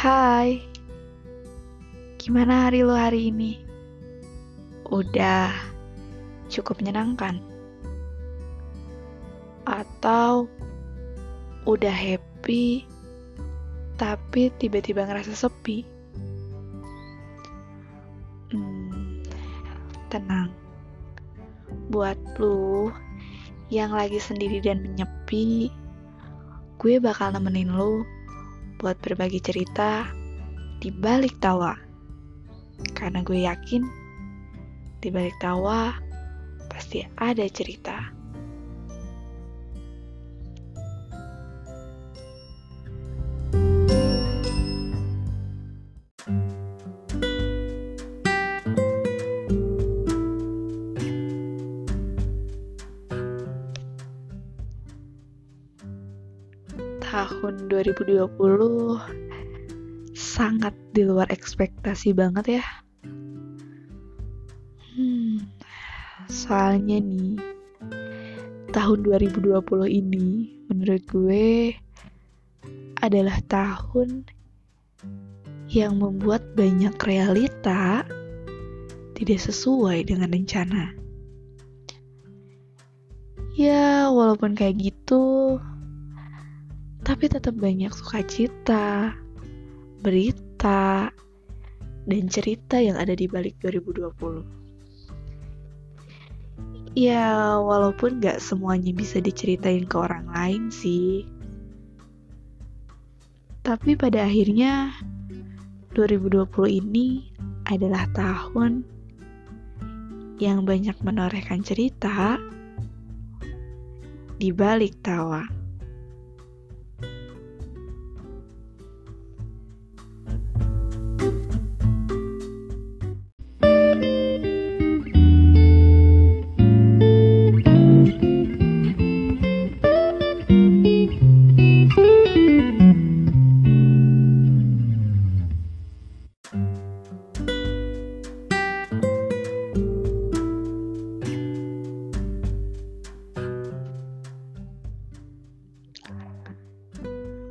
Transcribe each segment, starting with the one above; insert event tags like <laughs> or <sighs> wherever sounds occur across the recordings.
Hai, gimana hari lo hari ini? Udah cukup menyenangkan? Atau udah happy tapi tiba-tiba ngerasa sepi? Hmm, tenang. Buat lu yang lagi sendiri dan menyepi, gue bakal nemenin lu buat berbagi cerita di balik tawa. Karena gue yakin di balik tawa pasti ada cerita. 2020 sangat di luar ekspektasi banget ya. Hmm, soalnya nih, tahun 2020 ini menurut gue adalah tahun yang membuat banyak realita tidak sesuai dengan rencana. Ya, walaupun kayak gitu, tapi tetap banyak sukacita, berita, dan cerita yang ada di balik 2020. Ya, walaupun gak semuanya bisa diceritain ke orang lain sih. Tapi pada akhirnya 2020 ini adalah tahun yang banyak menorehkan cerita di balik tawa.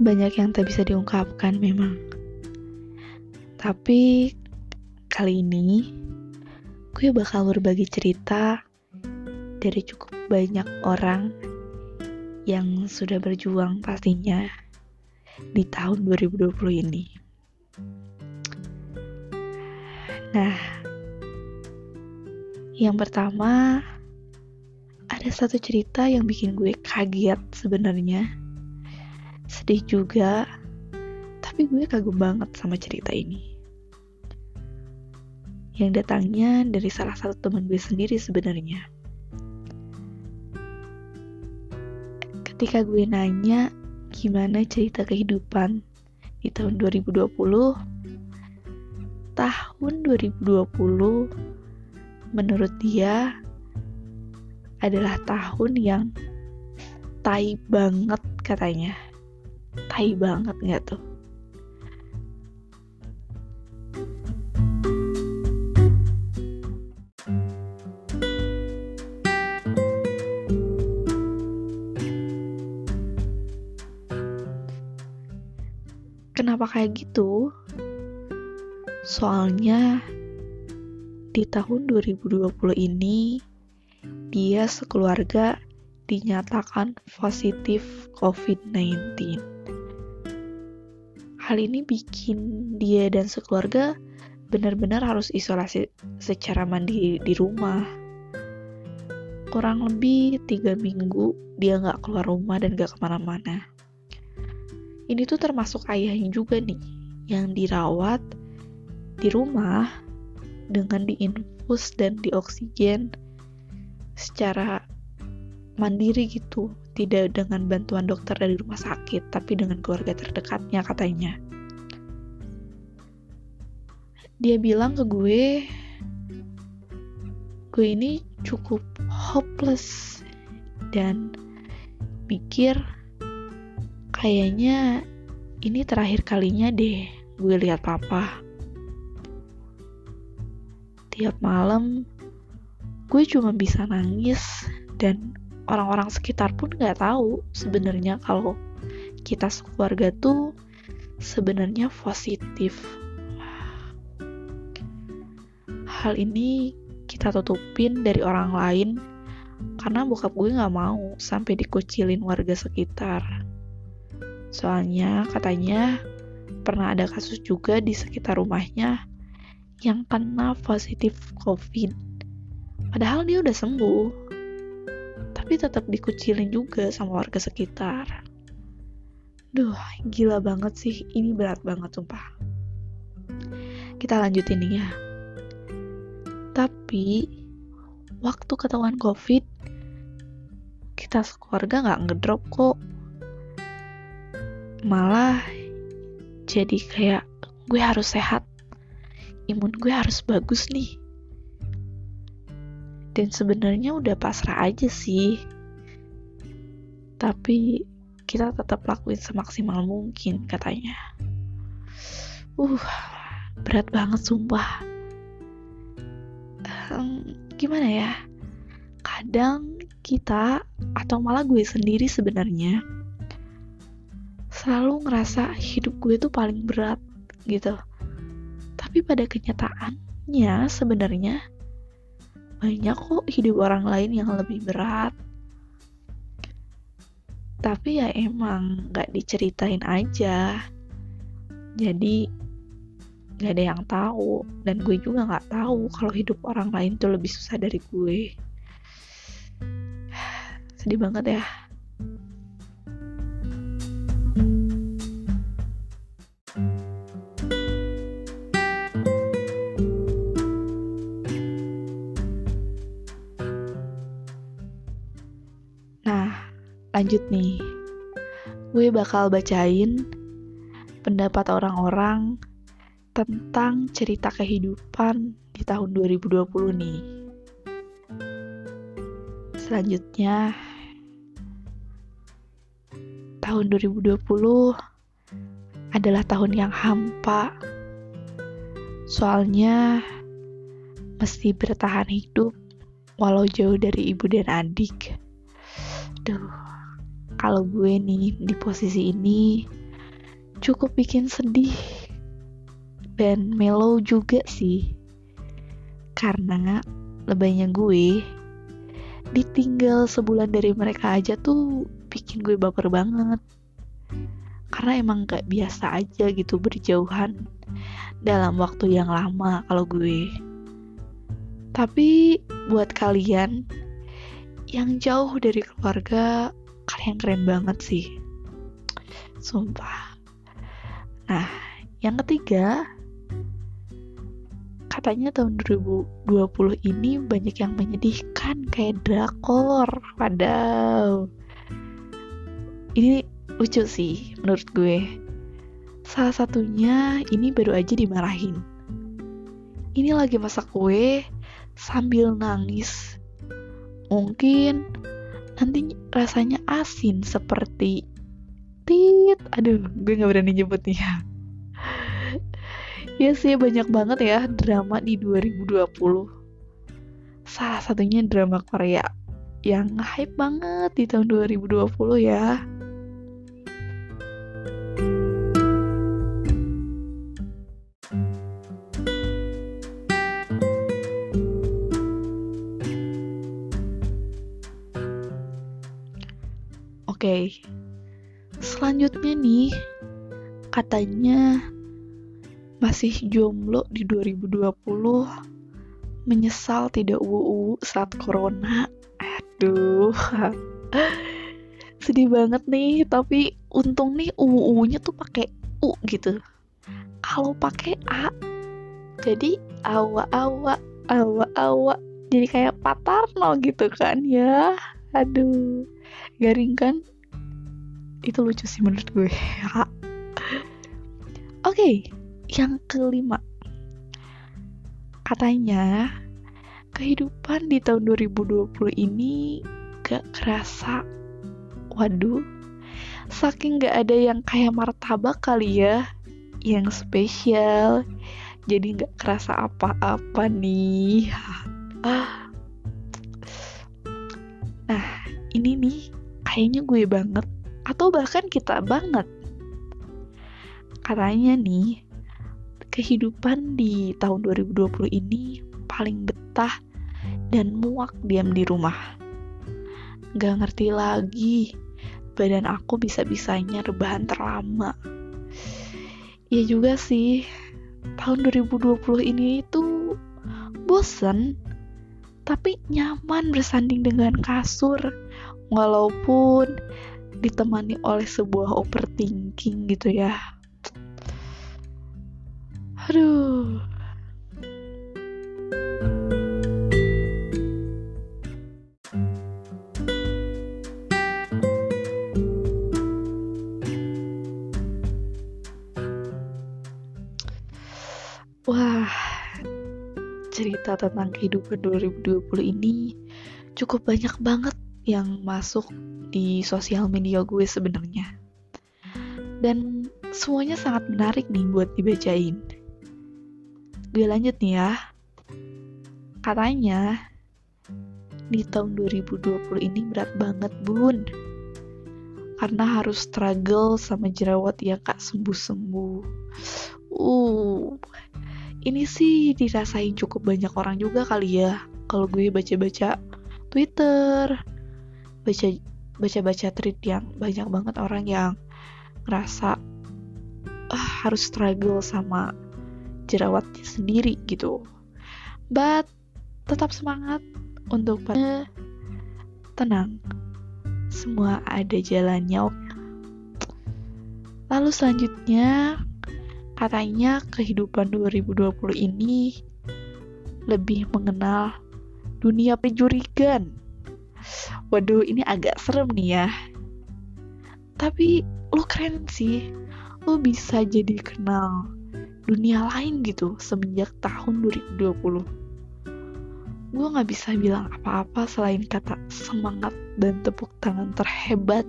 Banyak yang tak bisa diungkapkan memang. Tapi kali ini gue bakal berbagi cerita dari cukup banyak orang yang sudah berjuang pastinya di tahun 2020 ini. Nah, yang pertama ada satu cerita yang bikin gue kaget sebenarnya sedih juga, tapi gue kagum banget sama cerita ini. Yang datangnya dari salah satu teman gue sendiri sebenarnya. Ketika gue nanya gimana cerita kehidupan di tahun 2020, tahun 2020 menurut dia adalah tahun yang tai banget katanya tai banget nggak tuh Kenapa kayak gitu? Soalnya di tahun 2020 ini dia sekeluarga dinyatakan positif COVID-19. Hal ini bikin dia dan sekeluarga benar-benar harus isolasi secara mandiri di rumah. Kurang lebih tiga minggu dia nggak keluar rumah dan nggak ke mana-mana. Ini tuh termasuk ayahnya juga nih, yang dirawat di rumah dengan diinfus dan dioksigen secara mandiri gitu tidak dengan bantuan dokter dari rumah sakit, tapi dengan keluarga terdekatnya katanya. Dia bilang ke gue, gue ini cukup hopeless dan mikir kayaknya ini terakhir kalinya deh gue lihat papa. Tiap malam gue cuma bisa nangis dan orang-orang sekitar pun nggak tahu sebenarnya kalau kita sekeluarga tuh sebenarnya positif. Hal ini kita tutupin dari orang lain karena bokap gue gak mau sampai dikucilin warga sekitar. Soalnya katanya pernah ada kasus juga di sekitar rumahnya yang kena positif COVID. Padahal dia udah sembuh, tapi tetap dikucilin juga sama warga sekitar. Duh, gila banget sih. Ini berat banget, sumpah. Kita lanjutin nih ya. Tapi, waktu ketahuan COVID, kita sekeluarga nggak ngedrop kok. Malah, jadi kayak gue harus sehat imun gue harus bagus nih dan sebenarnya udah pasrah aja sih. Tapi kita tetap lakuin semaksimal mungkin katanya. Uh berat banget sumpah. Um, gimana ya? Kadang kita atau malah gue sendiri sebenarnya selalu ngerasa hidup gue tuh paling berat gitu. Tapi pada kenyataannya sebenarnya banyak kok hidup orang lain yang lebih berat. Tapi ya emang gak diceritain aja. Jadi gak ada yang tahu dan gue juga gak tahu kalau hidup orang lain tuh lebih susah dari gue. <sighs> Sedih banget ya. Lanjut nih. Gue bakal bacain pendapat orang-orang tentang cerita kehidupan di tahun 2020 nih. Selanjutnya tahun 2020 adalah tahun yang hampa. Soalnya mesti bertahan hidup walau jauh dari ibu dan adik. Duh, kalau gue nih di posisi ini cukup bikin sedih dan mellow juga sih. Karena lebaynya gue ditinggal sebulan dari mereka aja tuh bikin gue baper banget. Karena emang gak biasa aja gitu berjauhan dalam waktu yang lama kalau gue. Tapi buat kalian yang jauh dari keluarga kalian keren banget sih. Sumpah. Nah yang ketiga katanya tahun 2020 ini banyak yang menyedihkan kayak drakor padahal ini lucu sih menurut gue. Salah satunya ini baru aja dimarahin. Ini lagi masak kue sambil nangis. Mungkin nanti rasanya asin seperti tit. Aduh gue nggak berani nyebutnya ya. <laughs> Sih banyak banget ya drama di 2020 salah satunya drama Korea yang hype banget di tahun 2020 ya selanjutnya nih, katanya masih jomblo di 2020, menyesal tidak uu saat corona. Aduh, <laughs> sedih banget nih. Tapi untung nih uu-nya tuh pakai u gitu. Kalau pakai a, jadi awa-awa, awa-awa, jadi kayak patarno gitu kan ya. Aduh garing kan itu lucu sih menurut gue oke okay, yang kelima. Katanya kehidupan di tahun 2020 ini gak kerasa. Waduh saking gak ada yang kayak martabak kali ya yang spesial. Jadi gak kerasa apa-apa nih. Nah ini nih kayaknya gue banget atau bahkan kita banget katanya nih kehidupan di tahun 2020 ini paling betah dan muak diam di rumah. Gak ngerti lagi, badan aku bisa-bisanya rebahan terlama. Ya juga sih, tahun 2020 ini itu bosen, tapi nyaman bersanding dengan kasur, walaupun ditemani oleh sebuah overthinking gitu ya. Aduh. Wah, cerita tentang kehidupan 2020 ini cukup banyak banget yang masuk di sosial media gue sebenarnya. Dan semuanya sangat menarik nih buat dibacain. Gue lanjut nih ya. Katanya di tahun 2020 ini berat banget, Bun. Karena harus struggle sama jerawat yang gak sembuh-sembuh. Uh, ini sih dirasain cukup banyak orang juga kali ya kalau gue baca-baca Twitter baca baca-baca tweet yang banyak banget orang yang ngerasa ah, harus struggle sama jerawatnya sendiri gitu. But tetap semangat untuk tenang. Semua ada jalannya lalu selanjutnya Katanya kehidupan 2020 ini lebih mengenal dunia penjurigan. Waduh, ini agak serem nih ya. Tapi lo keren sih. Lo bisa jadi kenal dunia lain gitu semenjak tahun 2020. Gue gak bisa bilang apa-apa selain kata semangat dan tepuk tangan terhebat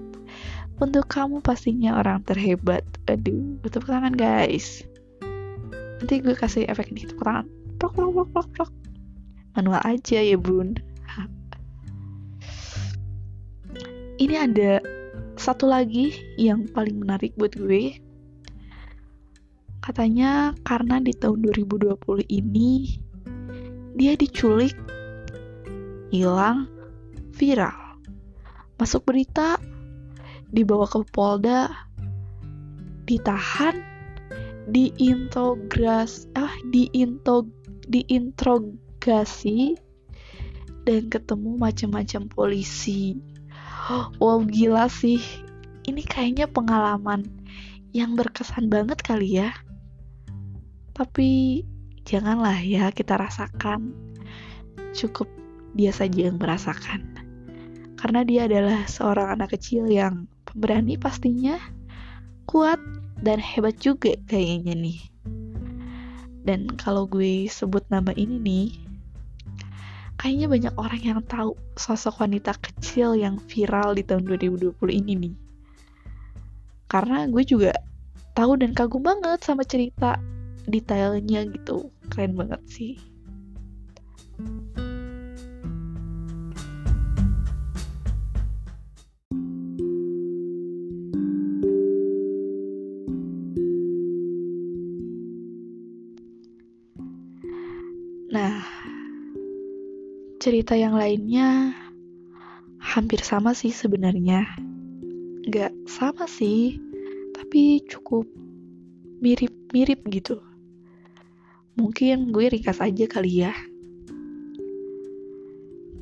untuk kamu pastinya orang terhebat. Aduh, tepuk tangan guys. Nanti gue kasih efek nih tepuk tangan. Manual aja ya bun. Ini ada satu lagi yang paling menarik buat gue. Katanya karena di tahun 2020 ini dia diculik, hilang, viral. Masuk berita dibawa ke Polda ditahan diintrogras ah diintog diintrogasi dan ketemu macam-macam polisi wow gila sih. Ini kayaknya pengalaman yang berkesan banget kali ya. Tapi janganlah ya kita rasakan cukup dia saja yang merasakan. Karena dia adalah seorang anak kecil yang pemberani pastinya, kuat, dan hebat juga kayaknya nih. Dan kalau gue sebut nama ini nih, kayaknya banyak orang yang tahu sosok wanita kecil yang viral di tahun 2020 ini nih. Karena gue juga tahu dan kagum banget sama cerita detailnya gitu. Keren banget sih. Nah, cerita yang lainnya hampir sama sih sebenarnya. Gak sama sih, tapi cukup mirip-mirip gitu. Mungkin gue ringkas aja kali ya.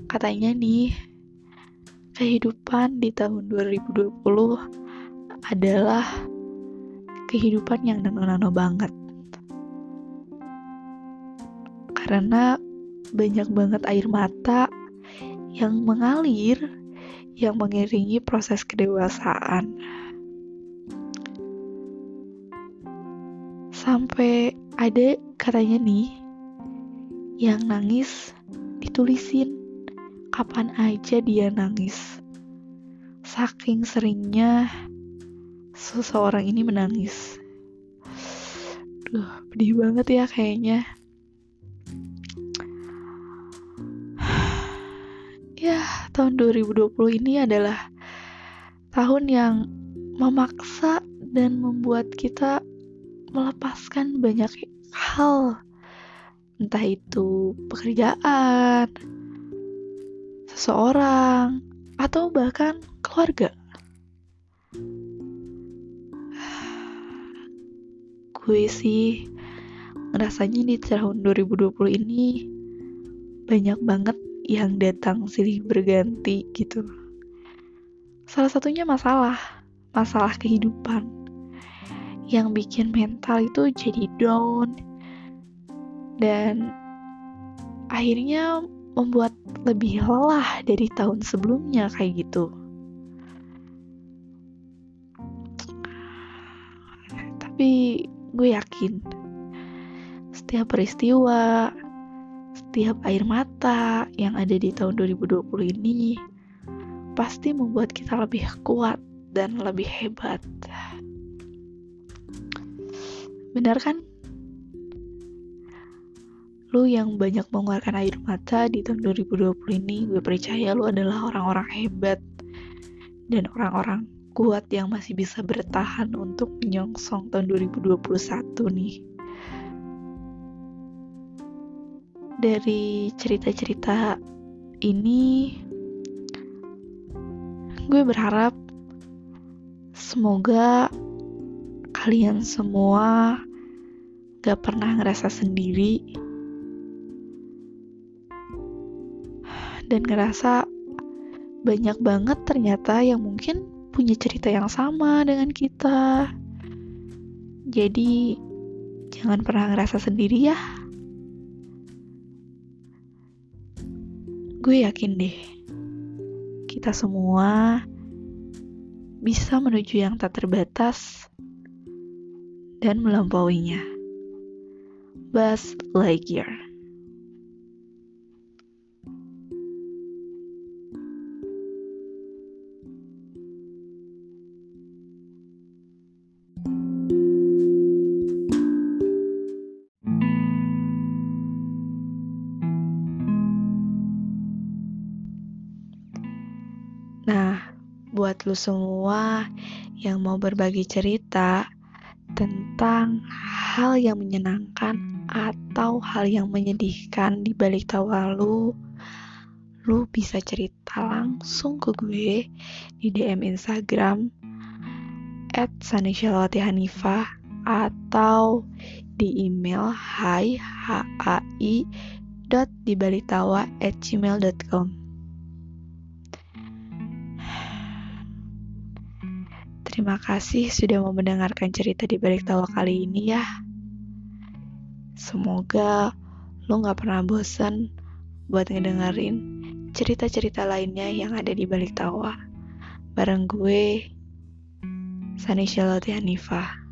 Katanya nih, kehidupan di tahun 2020 adalah kehidupan yang nano-nano banget karena banyak banget air mata yang mengalir yang mengiringi proses kedewasaan. Sampai ada katanya nih yang nangis ditulisin kapan aja dia nangis. Saking seringnya seseorang ini menangis. Duh, pedih banget ya kayaknya. Tahun 2020 ini adalah tahun yang memaksa dan membuat kita melepaskan banyak hal. Entah itu pekerjaan seseorang atau bahkan keluarga. Gue sih ngerasanya di tahun 2020 ini banyak banget yang datang silih berganti gitu. Salah satunya masalah masalah kehidupan. Yang bikin mental itu jadi down. Dan akhirnya membuat lebih lelah dari tahun sebelumnya kayak gitu. Tapi gue yakin setiap peristiwa, setiap air mata yang ada di tahun 2020 ini pasti membuat kita lebih kuat dan lebih hebat. Benar kan? Lu yang banyak mengeluarkan air mata di tahun 2020 ini, gue percaya lu adalah orang-orang hebat dan orang-orang kuat yang masih bisa bertahan untuk menyongsong tahun 2021 nih. Dari cerita-cerita ini, gue berharap semoga kalian semua gak pernah ngerasa sendiri dan ngerasa banyak banget ternyata yang mungkin punya cerita yang sama dengan kita. Jadi, jangan pernah ngerasa sendiri ya. Gue yakin deh, kita semua bisa menuju yang tak terbatas dan melampauinya. Buzz Lightyear buat lu semua yang mau berbagi cerita tentang hal yang menyenangkan atau hal yang menyedihkan di balik tawa lu, lu bisa cerita langsung ke gue di DM Instagram at atau di email hai hai dot dibalitawa at gmail.com Terima kasih sudah mau mendengarkan cerita di balik tawa kali ini ya. Semoga lo gak pernah bosan buat ngedengerin cerita-cerita lainnya yang ada di balik tawa. Bareng gue, Sani Shaloti Hanifah.